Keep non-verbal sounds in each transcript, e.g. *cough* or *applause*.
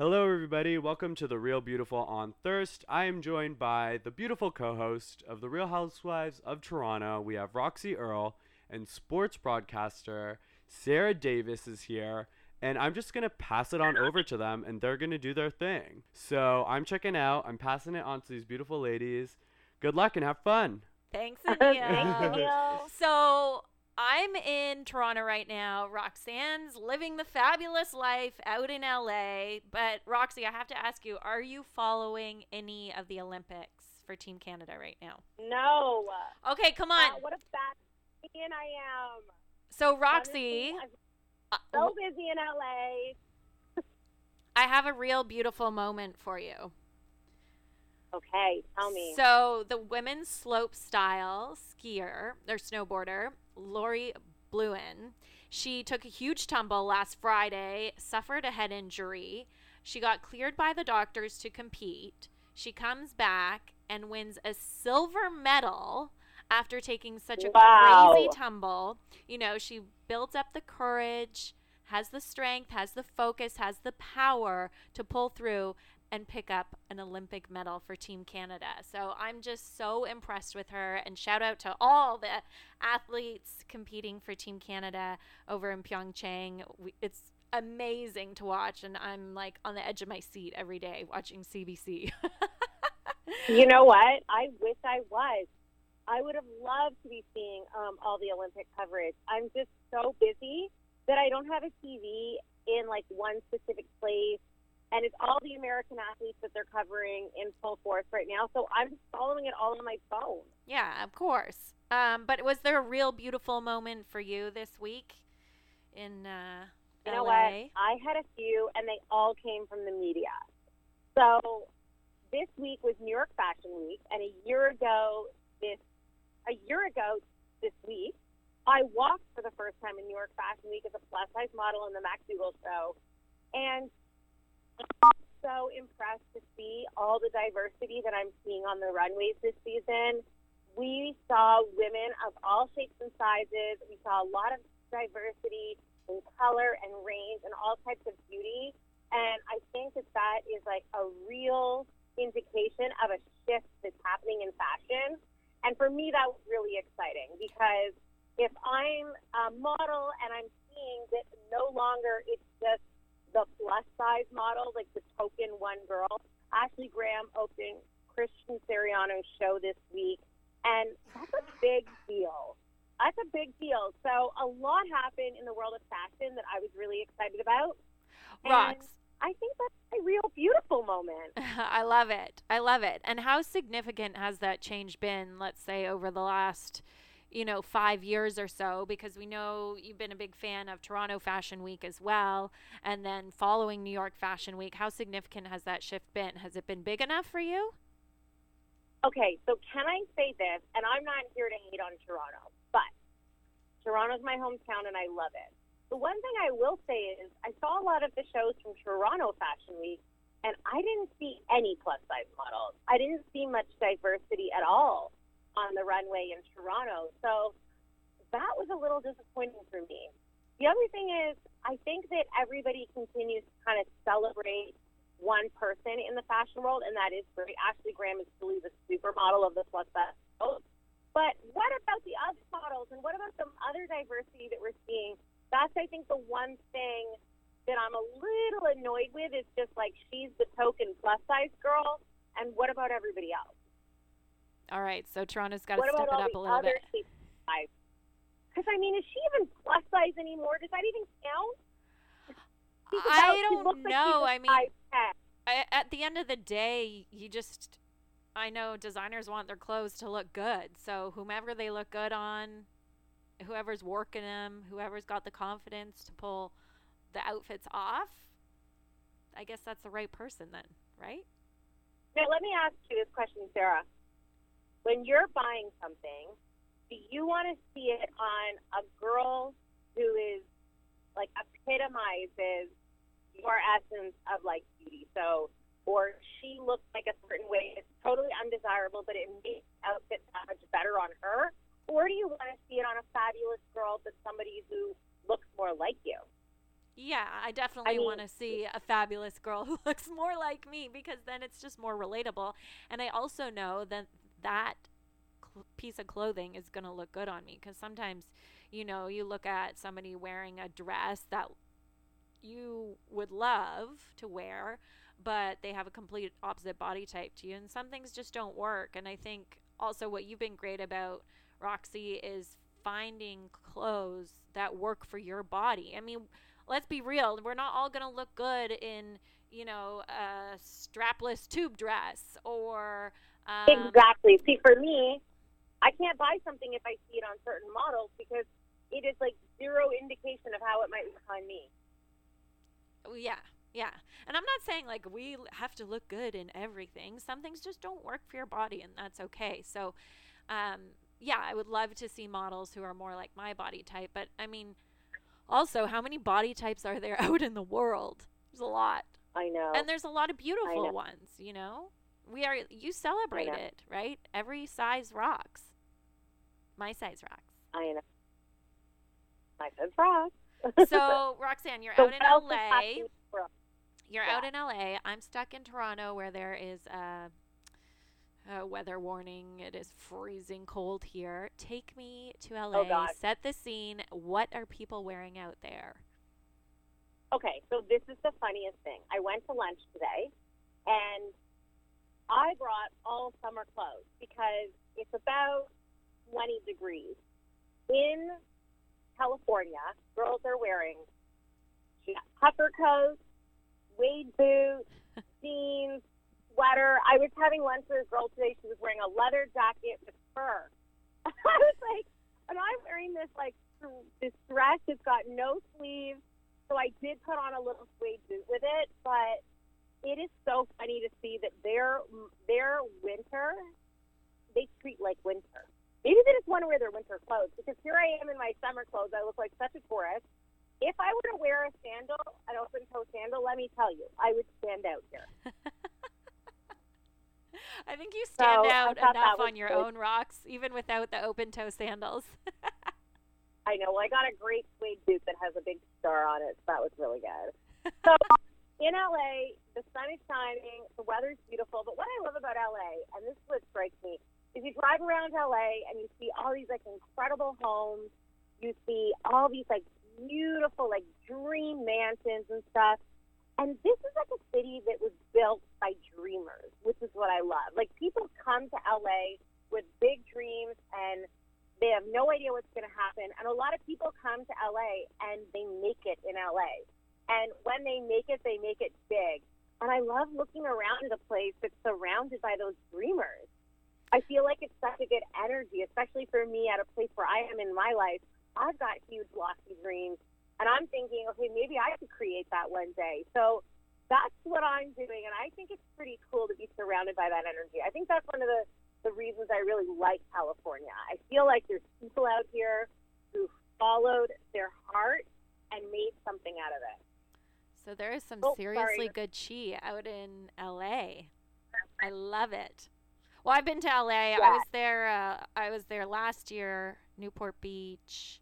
Hello, everybody. Welcome to The Real Beautiful on Thirst. I am joined by the beautiful co host of The Real Housewives of Toronto. We have Roxy Earle and sports broadcaster Sarah Davis is here. And I'm just going to pass it on over to them and they're going to do their thing. So I'm checking out. I'm passing it on to these beautiful ladies. Good luck and have fun. Thanks, *laughs* Anil. Thank you. So I'm in Toronto right now. Roxanne's living the fabulous life out in LA. But Roxy, I have to ask you, are you following any of the Olympics for Team Canada right now? No. Okay, come Uh, on. what a bad man I am. So Roxy, Honestly, uh, I'm so busy in LA. I have a real beautiful moment for you. Okay, tell me. So the women's slope style skier or snowboarder, Laurie Blouin, she took a huge tumble last Friday, suffered a head injury. She got cleared by the doctors to compete. She comes back and wins a silver medal after taking such a Wow. crazy tumble. You know, she builds up the courage, has the strength, has the focus, has the power to pull through and pick up an Olympic medal for Team Canada. So I'm just so impressed with her. And shout out to all the athletes competing for Team Canada over in Pyeongchang. It's amazing to watch, and I'm like on the edge of my seat every day watching CBC. *laughs* you know what? I wish I was. I would have loved to be seeing um, all the Olympic coverage. I'm just so busy that I don't have a TV in like one specific place. And it's all the American athletes that they're covering in full force right now. So I'm just following it all on my phone. yeah, of course. Um, but was there a real beautiful moment for you this week in uh, You know LA? what? I had a few, and they all came from the media. So this week was New York Fashion Week, and a year ago this a year ago this week, I walked for the first time in New York Fashion Week as a plus size model in the MacDougal show, and so impressed to see all the diversity that I'm seeing on the runways this season. We saw women of all shapes and sizes. We saw a lot of diversity in color and range and all types of beauty. And I think that that is like a real indication of a shift that's happening in fashion. And for me, that was really exciting because if I'm a model and I'm seeing that no longer it's just the plus size model, like the token one girl, Ashley Graham opened Christian Siriano's show this week. And that's a big deal. That's a big deal. So a lot happened in the world of fashion that I was really excited about. And I think that's a real beautiful moment. *laughs* I love it. I love it. And how significant has that change been, let's say, over the last, you know, five years or so? Because we know you've been a big fan of Toronto Fashion Week as well. And then following New York Fashion Week, how significant has that shift been? Has it been big enough for you? Okay, so can I say this? And I'm not here to hate on Toronto, but Toronto's my hometown and I love it. The one thing I will say is I saw a lot of the shows from Toronto Fashion Week and I didn't see any plus size models. I didn't see much diversity at all on the runway in Toronto. So that was a little disappointing for me. The other thing is, I think that everybody continues to kind of celebrate one person in the fashion world, and that is great. Ashley Graham is truly the supermodel of the plus size. But what about the other models, and what about some other diversity that we're seeing? That's, I think, the one thing that I'm a little annoyed with is just like she's the token plus size girl, and what about everybody else? All right. So Toronto's got to step it up a little other bit. Because I mean, is she even plus size anymore? Does that even count? I don't like know. a I mean, I, at the end of the day, you just, I know designers want their clothes to look good. So whomever they look good on, whoever's working them, whoever's got the confidence to pull the outfits off, I guess that's the right person then, right? Now, let me ask you this question, Sarah. When you're buying something, do you want to see it on a girl who is like epitomizes your essence of like beauty? So, or she looks like a certain way, it's totally undesirable, but it makes the outfit that much better on her? Or do you want to see it on a fabulous girl, but somebody who looks more like you? Yeah, I definitely mean- want to see a fabulous girl *laughs* who looks more like me because then it's just more relatable. And I also know that that cl- piece of clothing is going to look good on me because sometimes, you know, you look at somebody wearing a dress that you would love to wear, but they have a complete opposite body type to you, and some things just don't work. And I think also what you've been great about, Roxy, is finding clothes that work for your body. I mean, let's be real, we're not all going to look good in, you know, a strapless tube dress or. Um, exactly. See, for me, I can't buy something if I see it on certain models because it is like zero indication of how it might look on me. Oh, Yeah, yeah. And I'm not saying like we have to look good in everything. Some things just don't work for your body, and that's okay. So, um, yeah, I would love to see models who are more like my body type. But I mean, also, how many body types are there *laughs* out in the world? There's a lot. I know. And there's a lot of beautiful ones, you know? We are, you celebrate it, right? Every size rocks. My size rocks. I know. My size rocks. *laughs* So, Roxanne, you're So out in what else is LA. happening for us? You're Yeah. out in LA. I'm stuck in Toronto where there is a, a weather warning. It is freezing cold here. Take me to LA. Oh. Set the scene. What are people wearing out there? Okay, so this is the funniest thing. I went to lunch today, and I brought all summer clothes because it's about 20 degrees. In California, girls are wearing puffer coats, wade boots, *laughs* jeans, sweater. I was having lunch with a girl today. She was wearing a leather jacket with fur. *laughs* I was like, and I'm wearing this like this dress. It's got no sleeves. So I did put on a little suede boot with it, but it is so funny to see that their their winter they treat like winter. Maybe they just want to wear their winter clothes because here I am in my summer clothes. I look like such a tourist. If I were to wear a sandal, an open toe sandal, let me tell you, I would stand out here. *laughs* I think you stand So, out enough on your good. own rocks, even without the open toe sandals. I know. Well, I got a great suede boot that has a big star on it, so that was really good. *laughs* So in LA, the sun is shining, the weather's beautiful. But what I love about LA, and this is what strikes me, is you drive around LA and you see all these like incredible homes. You see all these like beautiful like dream mansions and stuff. And this is like a city that was built by dreamers, which is what I love. Like people come to LA with big dreams and they have no idea what's going to happen. And a lot of people come to LA and they make it in LA. And when they make it, they make it big. And I love looking around at a place that's surrounded by those dreamers. I feel like it's such a good energy, especially for me at a place where I am in my life. I've got huge, lofty dreams. And I'm thinking, okay, maybe I could create that one day. So that's what I'm doing. And I think it's pretty cool to be surrounded by that energy. I think that's one of the the reasons I really like California. I feel like there's people out here who followed their heart and made something out of it. So there is some Oh, seriously sorry. good chi out in LA. I love it. Well, I've been to LA. I was there. Uh, I was there last year. Newport Beach,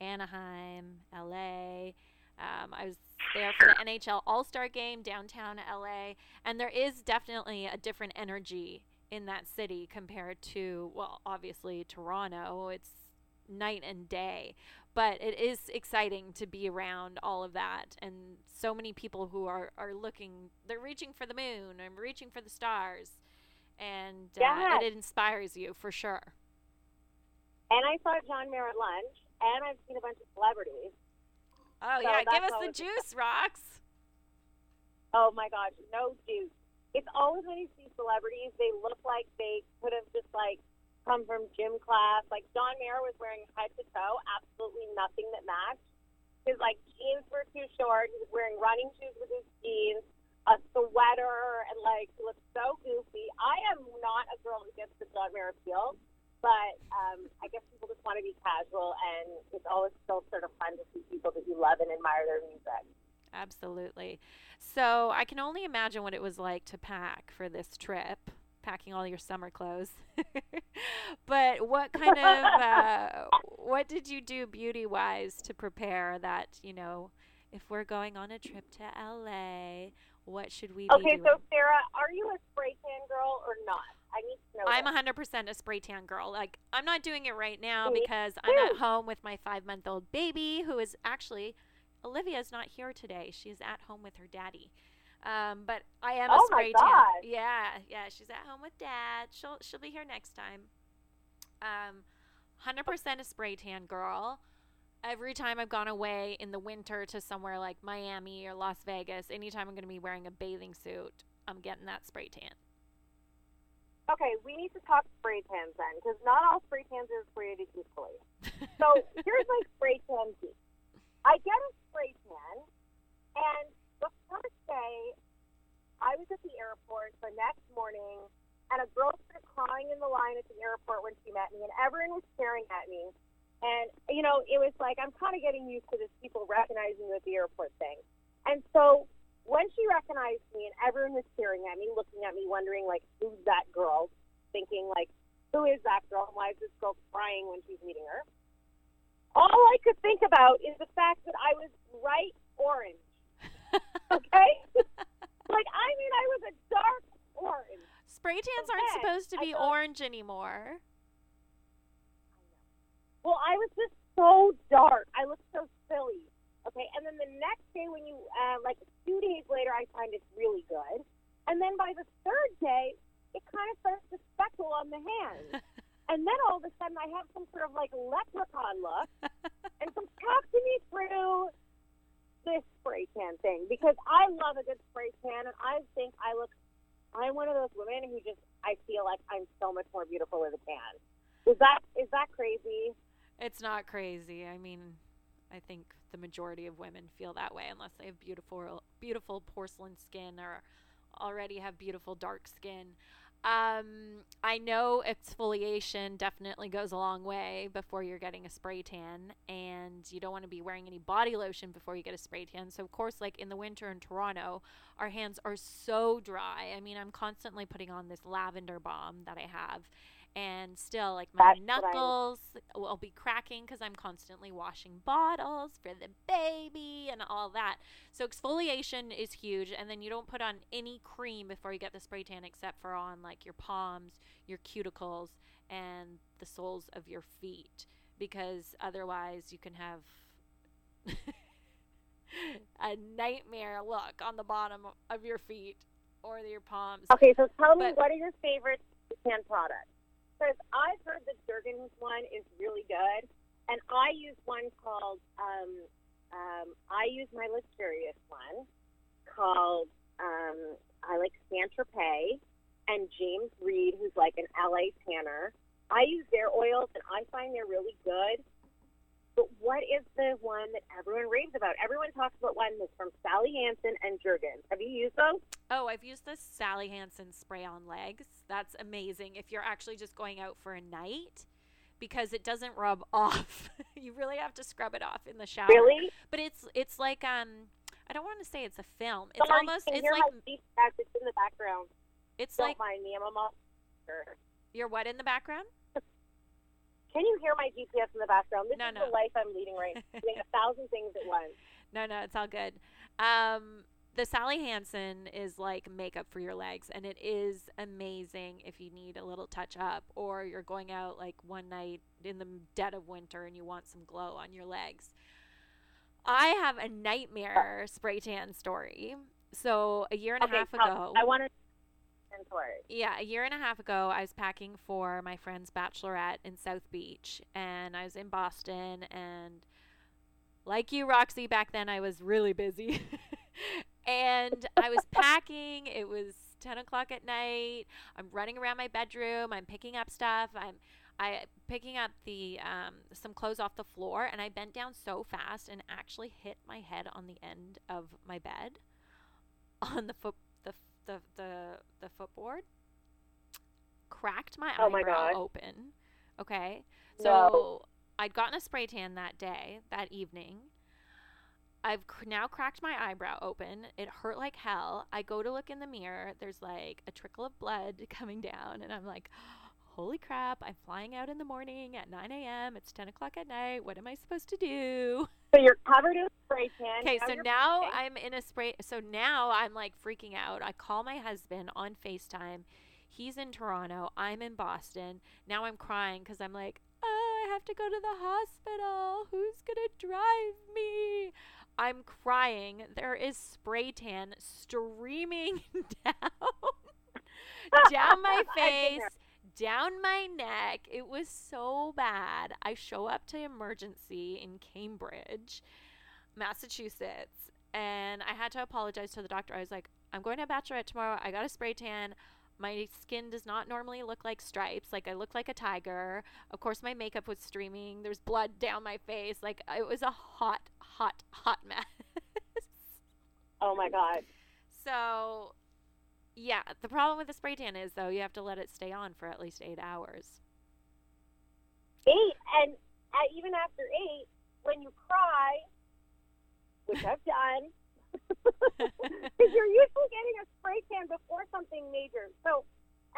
Anaheim, LA. Um, I was there for the NHL All Star Game downtown LA, and there is definitely a different energy in that city compared to well, obviously Toronto. It's night and day but it is exciting to be around all of that and so many people who are, are looking they're reaching for the moon and reaching for the stars and uh, Yes. it inspires you for sure And I saw John Mayer at lunch, and I've seen a bunch of celebrities. oh So yeah give us the juice rocks Oh my gosh, no juice. It's always when you see celebrities, they look like they could have just like come from gym class. Like John Mayer was wearing head to toe, absolutely nothing that matched. His like jeans were too short. He was wearing running shoes with his jeans, a sweater, and like he looked so goofy. I am not a girl who gets the John Mayer appeal, but um, I guess people just want to be casual, and it's always still sort of fun to see people that you love and admire their music. absolutely so i can only imagine what it was like to pack for this trip packing all your summer clothes *laughs* but what kind of uh, what did you do beauty wise to prepare that you know if we're going on a trip to LA, what should we do? Okay, so Sarah, are you a spray tan girl or not? I need to know. I'm this. 100% a spray tan girl. Like, I'm not doing it right now Me because I'm at home with my five month old baby, who is actually, Olivia's not here today. She's at home with her daddy. Um, but I am a Oh my spray tan. Yeah, yeah, she's at home with dad. She'll she'll be here next time. Um, 100% a spray tan girl. Every time I've gone away in the winter to somewhere like Miami or Las Vegas, anytime I'm going to be wearing a bathing suit, I'm getting that spray tan. Okay, we need to talk spray tans then, because not all spray tans are created equally. *laughs* So here's my spray tan geek. I get a spray tan, and day, I was at the airport the next morning, and a girl started crying in the line at the airport when she met me, and everyone was staring at me. And, you know, it was like, I'm kind of getting used to this people recognizing me at the airport thing. And so when she recognized me and everyone was staring at me, looking at me, wondering, like, who's that girl? Thinking, like, who is that girl? And why is this girl crying when she's meeting her? All I could think about is the fact that I was bright orange. Okay? like, I mean, I was a dark orange. Spray tans aren't supposed to be thought- orange anymore. Well, I was just so dark. I looked so silly. Okay, and then the next day, when you, uh, like two days later, I find it's really good. And then by the third day, it kind of starts to speckle on the hand. *laughs* and then all of a sudden, I have some sort of like leprechaun look. *laughs* and so talk to me through this spray tan thing because I love a good spray tan, and I think I look. I'm one of those women who just I feel like I'm so much more beautiful with a tan. Is that is that crazy? It's not crazy. I mean, I think the majority of women feel that way unless they have beautiful beautiful porcelain skin or already have beautiful dark skin. Um, I know exfoliation definitely goes a long way before you're getting a spray tan, and you don't want to be wearing any body lotion before you get a spray tan. So, of course, like in the winter in Toronto, our hands are so dry. I mean, I'm constantly putting on this lavender balm that I have, and still, like my That's knuckles will be cracking because I'm constantly washing bottles for the baby and all that. So exfoliation is huge, and then you don't put on any cream before you get the spray tan, except for on like your palms, your cuticles, and the soles of your feet, because otherwise you can have *laughs* a nightmare look on the bottom of your feet or your palms. Okay, so tell me But- what are your favorite tan products? Because I've heard the Jergens one is really good, and I use one called um, um, I use my luxurious one called um, I like Tropez and James Read, who's like an LA tanner. I use their oils, and I find they're really good. But what is the one that everyone raves about? Everyone talks about one that's from Sally Hansen and Jergens. Have you used those? Oh, I've used the Sally Hansen spray on legs. That's amazing if you're actually just going out for a night because it doesn't rub *laughs* off. you really have to scrub it off in the shower. Really? But it's it's like um I don't want to say it's a film. It's Sorry, almost it's hear like it's in the background. it's Don't like mind me. I'm a monster. you're what in the background? Can you hear my GPS in the background? This No, is no. the life I'm leading right now. Doing a thousand *laughs* things at once. No, no, it's all good. Um, the Sally Hansen is like makeup for your legs, and it is amazing if you need a little touch up, or you're going out like one night in the dead of winter and you want some glow on your legs. I have a nightmare spray tan story. So a year and okay, a half ago, I want to yeah, a year and a half ago, I was packing for my friend's bachelorette in South Beach, and I was in Boston. And like you, Roxy, back then I was really busy, *laughs* and I was *laughs* packing. It was ten o'clock at night. I'm running around my bedroom. I'm picking up stuff. I'm I picking up the um, some clothes off the floor, and I bent down so fast and actually hit my head on the end of my bed, on the foot the the the, footboard. Cracked my Oh my eyebrow God. open. Okay, so No. I'd gotten a spray tan that day, that evening. I've now cracked my eyebrow open. It hurt like hell. I go to look in the mirror. There's like a trickle of blood *laughs* coming down, and I'm like, holy crap, I'm flying out in the morning at 9 a.m. It's 10 o'clock at night. What am I supposed to do? So you're covered in spray tan. Okay, so now. I'm in a spray. So now I'm like freaking out. I call my husband on FaceTime. He's in Toronto. I'm in Boston. Now I'm crying because I'm like, oh, I have to go to the hospital. Who's going to drive me? I'm crying. There is spray tan streaming *laughs* down, down my *laughs* face. Down my neck. It was so bad. I show up to emergency in Cambridge, Massachusetts, and I had to apologize to the doctor. I was like, I'm going to a bachelorette tomorrow. I got a spray tan. My skin does not normally look like stripes. Like I look like a tiger. Of course, my makeup was streaming. There's blood down my face. Like it was a hot, hot, hot *laughs* mess. Oh my god. So, yeah, the problem with the spray tan is though you have to let it stay on for at least eight hours. Eight, and even after eight, when you cry, which I've done, *laughs* because you're usually getting a spray tan before something major. So,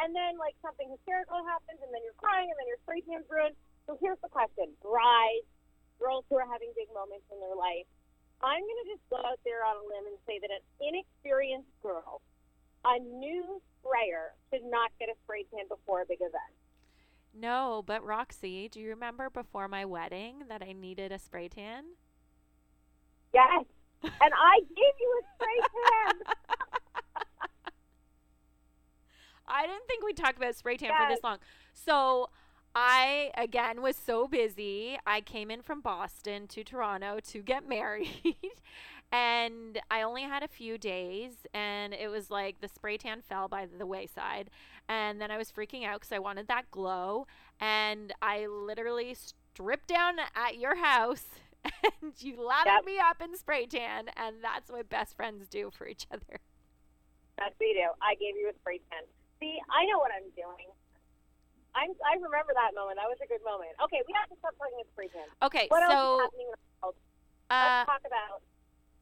and then like something hysterical happens, and then you're crying, and then your spray tan's ruined. So here's the question: brides, girls who are having big moments in their life. I'm gonna just go out there on a limb and say that an inexperienced girl, a new sprayer, should not get a spray tan before a big event. No, but Roxy, do you remember before my wedding that I needed a spray tan? Yes, and I gave you a spray tan. *laughs* I didn't think we'd talk about spray tan for this long. So I again was so busy. I came in from Boston to Toronto to get married. *laughs* and I only had a few days and it was like the spray tan fell by the wayside. And then I was freaking out cuz I wanted that glow and I literally stripped down at your house *laughs* and you lathered Yep. me up in spray tan and that's what best friends do for each other. That's what you do. I gave you a spray tan. See, I know what I'm doing. I'm, I remember that moment. That was a good moment. Okay, we have to start playing with spray tan. Okay, What else is so happening in the world? uh Let's talk about.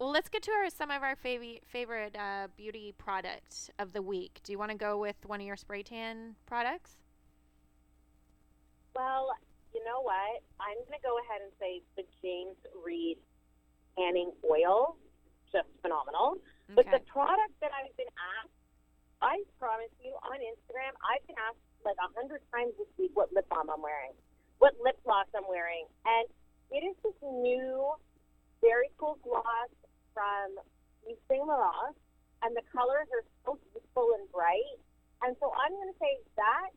Well, let's get to our some of our favorite favorite uh, beauty product of the week. Do you want to go with one of your spray tan products? Well, you know what? I'm going to go ahead and say the James Read tanning oil, just phenomenal. But the product that I've been asked, I promise you on Instagram, I've been asked like a hundred times this week what lip balm I'm wearing, what lip gloss I'm wearing, and it is this new, very cool gloss from Yves Saint Laurent, and the colors are so beautiful and bright. And so I'm going to say that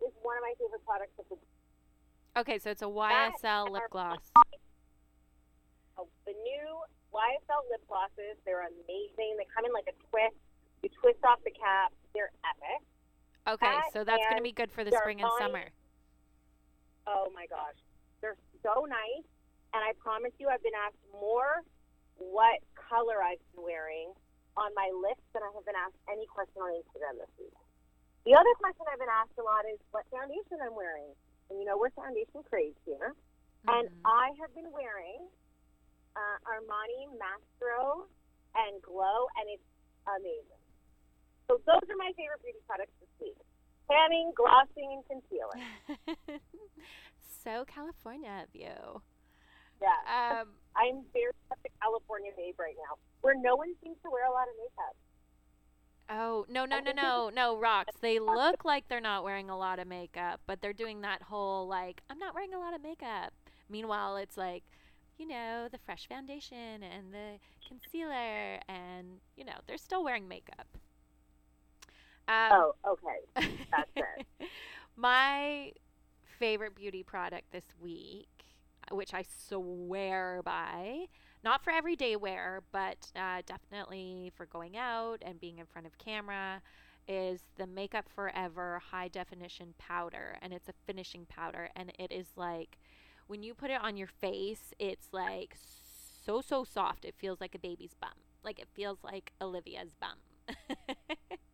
is one of my favorite products of the Okay, so it's a YSL lip gloss. Oh, the new YSL lip glosses. They're amazing. They come in like a twist. You twist off the cap. They're epic. Okay, That so that's going to be good for the spring and summer. Oh my gosh, they're so nice. And I promise you, I've been asked more what color I've been wearing on my lips than I have been asked any question on Instagram this week. The other question I've been asked a lot is what foundation I'm wearing. And you know, we're foundation crazy here. And Mhm. I have been wearing uh, Armani Maestro and Glow, and it's amazing. So those are my favorite beauty products this week: tanning, glossing, and concealing. *laughs* so California of you. Yeah, Um, I'm very California babe right now, where no one seems to wear a lot of makeup. oh no no no no no rocks. They look like they're not wearing a lot of makeup, but they're doing that whole like I'm not wearing a lot of makeup. Meanwhile, it's like you know the fresh foundation and the concealer, and you know they're still wearing makeup. Um, Oh, okay. That's *laughs* it. My favorite beauty product this week, which I swear by, not for everyday wear, but uh, definitely for going out and being in front of camera, is the Makeup Forever High Definition Powder. And it's a finishing powder. And it is like, when you put it on your face, it's like so, so soft. It feels like a baby's bum. Like it feels like Olivia's bum. *laughs*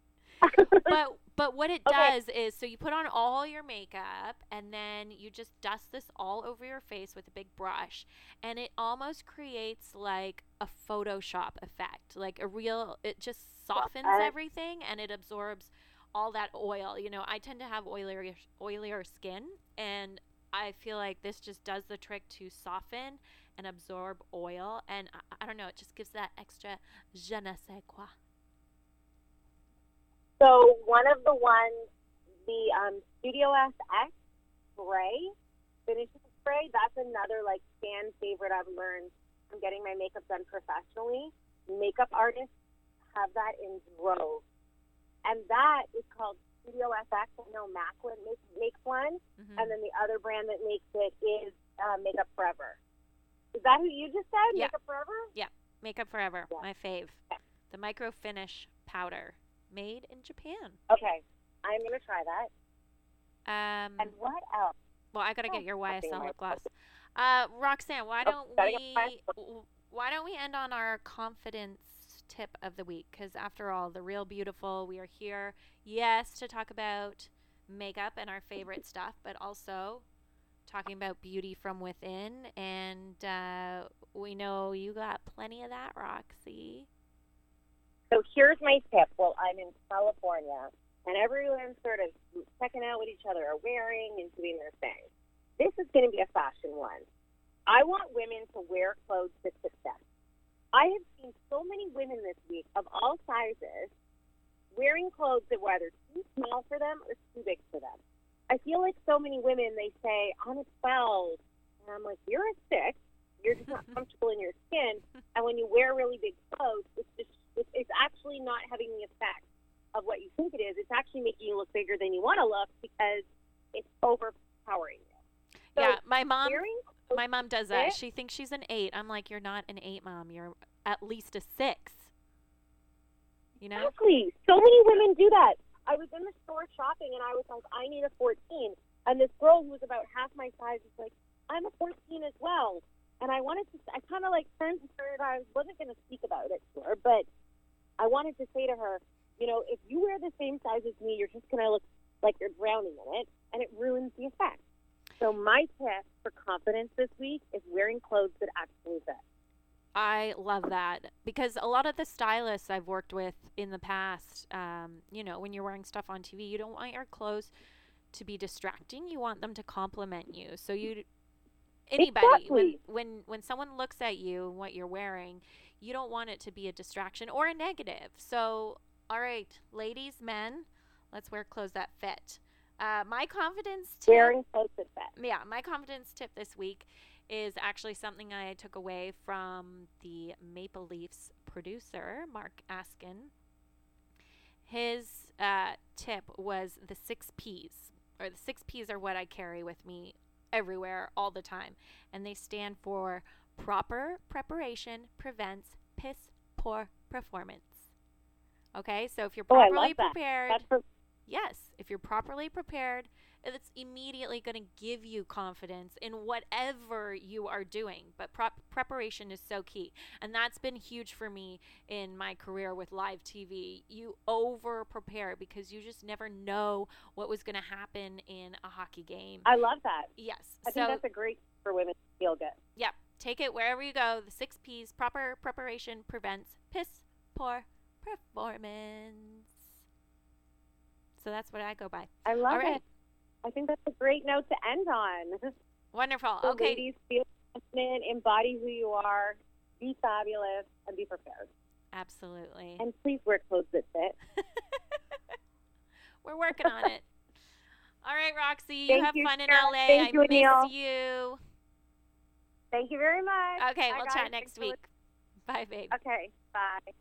but but what it *laughs* Okay. does is so you put on all your makeup and then you just dust this all over your face with a big brush and it almost creates like a photoshop effect like a real it just softens everything and it absorbs all that oil. You know, I tend to have oilier oilier skin, and I feel like this just does the trick to soften and absorb oil. And I, I don't know, it just gives that extra je ne sais quoi. So one of the ones, the um, Studio SX spray, finishing spray, that's another like fan favorite I've learned from getting my makeup done professionally. Makeup artists have that in droves. And that is called Studio FX. I know Macklin makes, makes one. Mhm. And then the other brand that makes it is uh, Makeup Forever. Is that who you just said? Yeah. Makeup Forever? Yeah. Makeup Forever, Yeah. my fave. Okay. The micro finish powder, made in Japan. Okay. I'm going to try that. Um, And what else? well, I gotta oh, get your YSL lip gloss. Uh, Roxanne, why Oh, don't we? Why don't we end on our confidence tip of the week? Because after all, the real beautiful, we are here, yes, to talk about makeup and our favorite *laughs* stuff, but also talking about beauty from within. And uh, we know you got plenty of that, Roxy. So here's my tip. Well, I'm in California, and everyone's sort of checking out what each other are wearing and doing their thing. This is going to be a fashion one. I want women to wear clothes to success. I have seen so many women this week of all sizes wearing clothes that were either too small for them or too big for them. I feel like so many women, they say, I'm a 12. And I'm like, you're a 6. You're just not *laughs* comfortable in your skin. And when you wear really big clothes, it's just it's, it's actually not having the effect of what you think it is. It's actually making you look bigger than you want to look because it's overpowering you. So yeah, my mom. My mom does that. it. She thinks she's an eight. I'm like, you're not an eight, mom. You're at least a six. You know? Exactly. So many women do that. I was in the store shopping and I was like, I need a 14. And this girl who was about half my size was like, I'm a 14 as well. And I wanted to, I kind of like turned to her and I wasn't going to speak about it to her, but I wanted to say to her, you know, if you wear the same size as me, you're just going to look like you're drowning in it and it ruins the effect. So my tip for confidence this week is wearing clothes that actually fit. I love that because a lot of the stylists I've worked with in the past, um, you know, when you're wearing stuff on TV, you don't want your clothes to be distracting. You want them to complement you. So you, anybody, when Exactly. when when someone looks at you and what you're wearing, you don't want it to be a distraction or a negative. So, all right, ladies, men, let's wear clothes that fit. Uh, my confidence tip Wearing clothes that fit. yeah, my confidence tip this week is actually something I took away from the Maple Leafs producer, Mark Askin. His uh, tip was the six P's, or the six P's are what I carry with me everywhere all the time. And they stand for proper preparation prevents piss poor performance. Okay, so if you're Oh, properly that. prepared, Yes, if you're properly prepared, it's immediately going to give you confidence in whatever you are doing. But prep preparation is so key. And that's been huge for me in my career with live TV. You over prepare because you just never know what was going to happen in a hockey game. I love that. yes. I so, think that's a great for women to feel good. yep, take it wherever you go. The six P's proper preparation prevents piss poor performance. So that's what I go by. I love All right. it. I think that's a great note to end on. *laughs* Wonderful. So okay. ladies, feel confident, embody who you are, be fabulous, and be prepared. Absolutely. And please wear clothes that fit. *laughs* We're working on it. *laughs* All right, Roxy, you Thank have you, fun in LA. Thank I you, miss Anil. you. Thank you very much. Okay, Bye, we'll chat next week. Bye, babe. Okay, bye.